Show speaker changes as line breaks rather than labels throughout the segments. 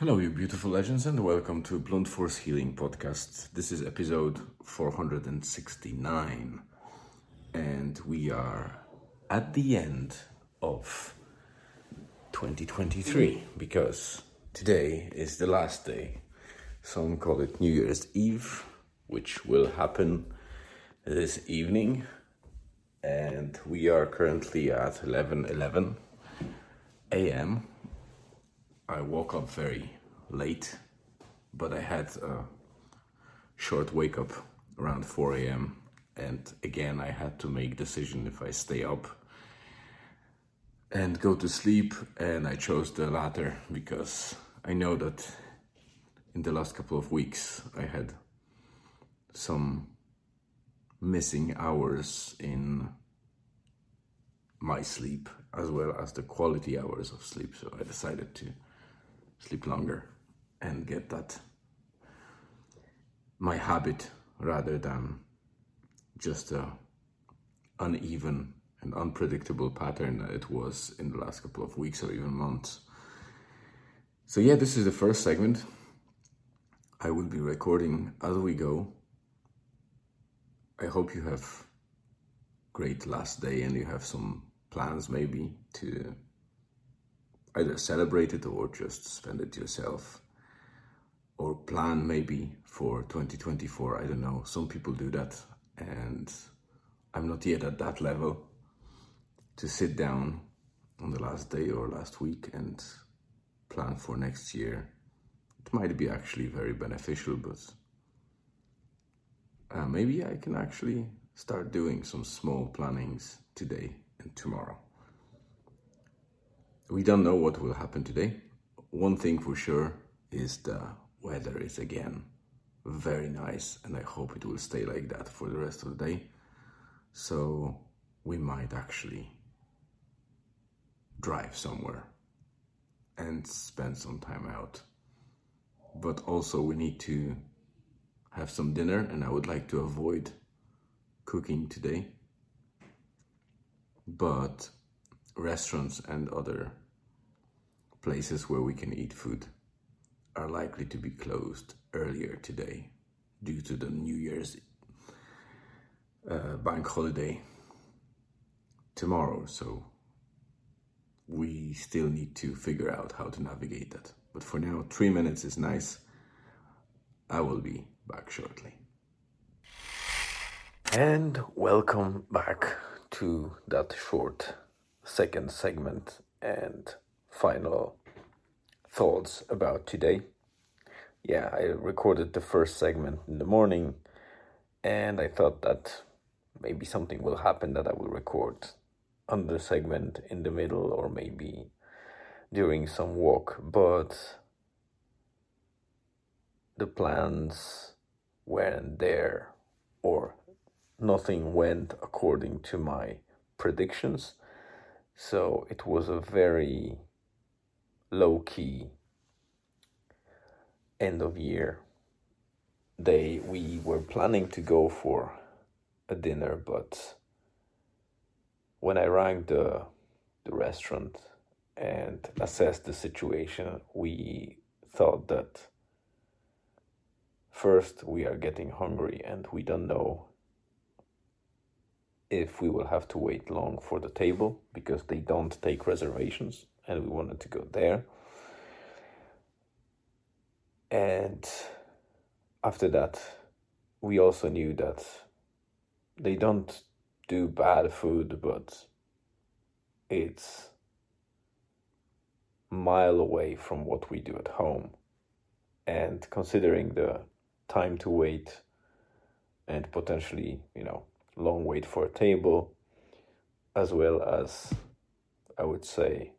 Hello, you beautiful legends, and welcome to Blunt Force Healing Podcast. This is episode 469, and we are at the end of 2023 because today is the last day. Some call it New Year's Eve, which will happen this evening, and we are currently at 11 11 a.m. I woke up very late, but I had a short wake up around 4 a.m. And again, I had to make decision if I stay up and go to sleep. And I chose the latter because I know that in the last couple of weeks I had some missing hours in my sleep as well as the quality hours of sleep. So I decided to sleep longer and get that my habit rather than just a uneven and unpredictable pattern that it was in the last couple of weeks or even months. So yeah, this is the first segment. I will be recording as we go. I hope you have great last day and you have some plans maybe to either celebrate it or just spend it yourself. Or plan maybe for 2024 i don't know. Some people do that and i'm not yet at that level to sit down on the last day or last week and plan for next year. It might be actually very beneficial but uh, maybe i can actually start doing some small plannings today and tomorrow we don't know what will happen today. One thing for sure is the weather is again very nice, and I hope it will stay like that for the rest of the day. So we might actually drive somewhere and spend some time out. But also, we need to have some dinner, and I would like to avoid cooking today. But restaurants and other places where we can eat food are likely to be closed earlier today due to the New Year's uh, bank holiday tomorrow. So we still need to figure out how to navigate that. But for now, three minutes is nice. I will be back shortly. And welcome back to that short second segment and final thoughts about today. Yeah, I recorded the first segment in the morning and I thought that maybe something will happen that I will record the segment in the middle or maybe during some walk, but the plans weren't there or nothing went according to my predictions. So it was a very low key end of year day. We were planning to go for a dinner, but when I rang the the restaurant and assessed the situation, we thought that first we are getting hungry and we don't know if we will have to wait long for the table because they don't take reservations and we wanted to go there. And after that, we also knew that they don't do bad food, but it's mile away from what we do at home. And considering the time to wait and potentially, you know, long wait for a table, as well as, I would say,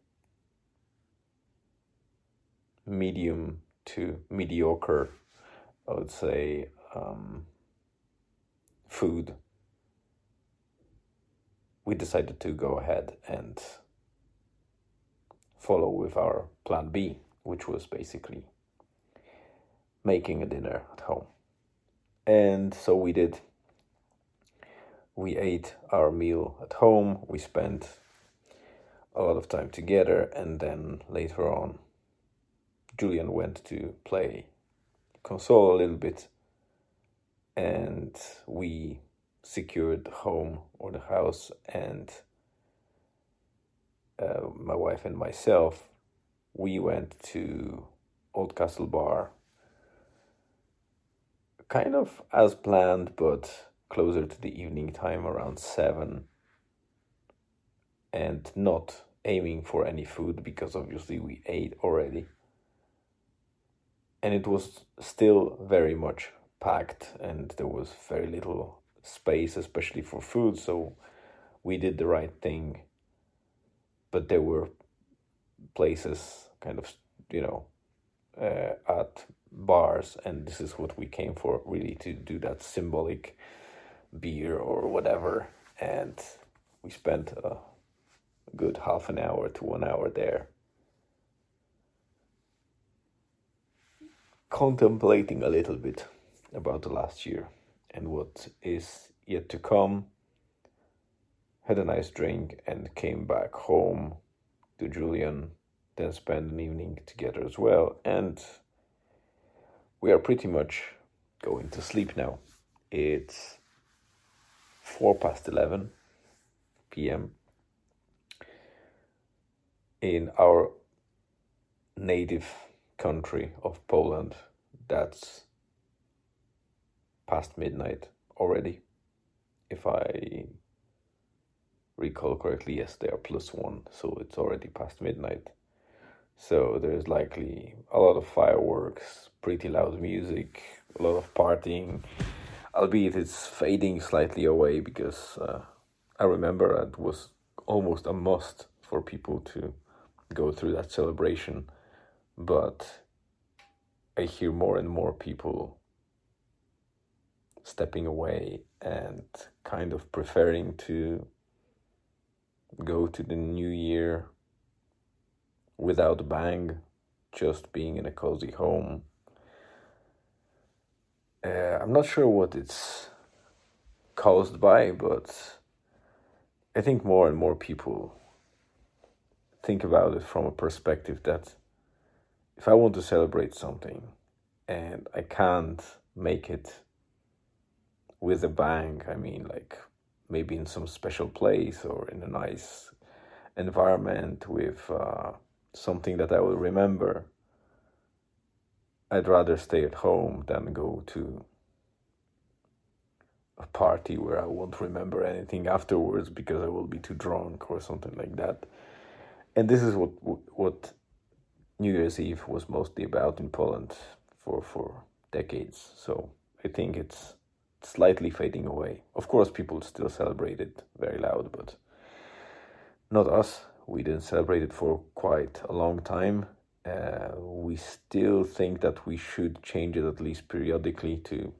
medium to mediocre, I would say, um, food, we decided to go ahead and follow with our plan B, which was basically making a dinner at home. And so we did we ate our meal at home, we spent a lot of time together, and then later on,
Julian went to play console a little bit, and we secured the home or the house, and uh, my wife and myself, we went to Oldcastle Bar, kind of as planned, but closer to the evening time around seven, and not aiming for any food because obviously we ate already. And it was still very much packed, and there was very little space, especially for food. So we did the right thing. But there were places, kind of, you know, uh, at bars, and this is what we came for really to do that symbolic beer or whatever. And we spent a good half an hour to one hour there. Contemplating a little bit about the last year and what is yet to come. Had a nice drink and came back home to Julian, then spent an evening together as well. And we are pretty much going to sleep now. It's four past 11 p.m. in our native country of Poland. That's past midnight already. If I recall correctly, yes, they are plus one, so it's already past midnight. So there's likely a lot of fireworks, pretty loud music, a lot of partying, albeit it's fading slightly away because uh, I remember it was almost a must for people to go through that celebration. But I hear more and more people stepping away and kind of preferring to go to the new year without a bang, just being in a cozy home. Uh, I'm not sure what it's caused by, but I think more and more people think about it from a perspective that if I want to celebrate something and I can't make it with a bang. I mean, like maybe in some special place or in a nice environment with uh, something that I will remember. I'd rather stay at home than go to a party where I won't remember anything afterwards because I will be too drunk or something like that. And this is what what New Year's Eve was mostly about in Poland for for decades. So I think it's slightly fading away. Of course, people still celebrate it very loud, but not us. We didn't celebrate it for quite a long time. Uh, we still think that we should change it at least periodically to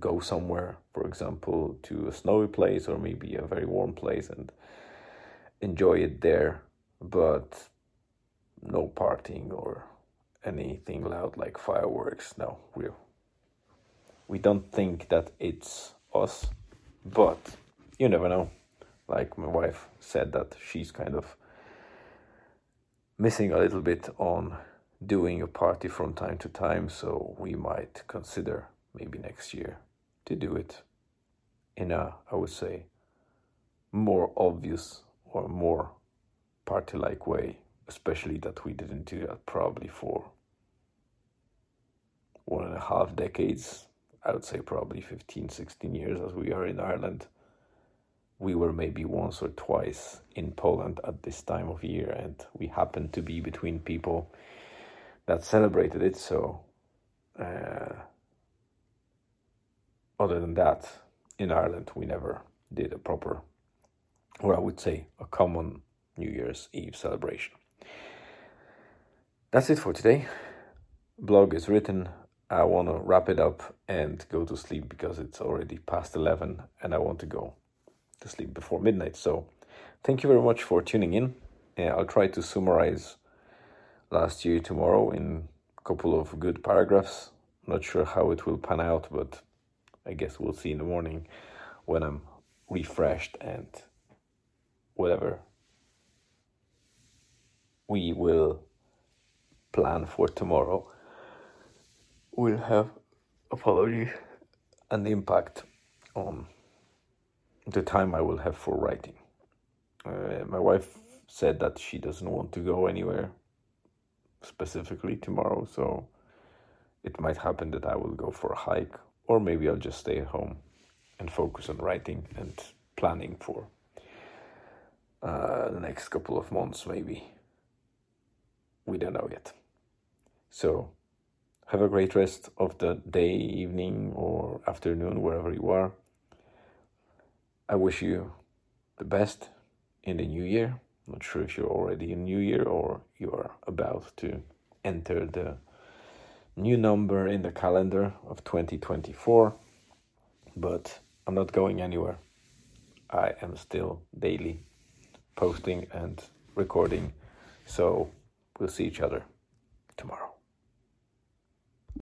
go somewhere, for example, to a snowy place or maybe a very warm place and enjoy it there, but no partying or anything loud like fireworks. No, we're we don't think that it's us, but you never know. Like my wife said that she's kind of missing a little bit on doing a party from time to time, so we might consider maybe next year to do it in a, I would say, more obvious or more party like way, especially that we didn't do that probably for one and a half decades I would say probably 15, 16 years as we are in Ireland. We were maybe once or twice in Poland at this time of year, and we happened to be between people that celebrated it. So, uh, other than that, in Ireland, we never did a proper, or I would say, a common New Year's Eve celebration. That's it for today. Blog is written I want to wrap it up and go to sleep because it's already past 11 and I want to go to sleep before midnight. So, thank you very much for tuning in. Uh, I'll try to summarize last year tomorrow in a couple of good paragraphs. Not sure how it will pan out, but I guess we'll see in the morning when I'm refreshed and whatever. We will plan for tomorrow will have apologies and impact on the time I will have for writing. Uh, my wife said that she doesn't want to go anywhere specifically tomorrow, so it might happen that I will go for a hike, or maybe I'll just stay at home and focus on writing and planning for uh, the next couple of months, maybe. We don't know yet. So, have a great rest of the day, evening, or afternoon, wherever you are. I wish you the best in the new year. I'm not sure if you're already in new year or you are about to enter the new number in the calendar of 2024, but I'm not going anywhere. I am still daily posting and recording, so we'll see each other tomorrow.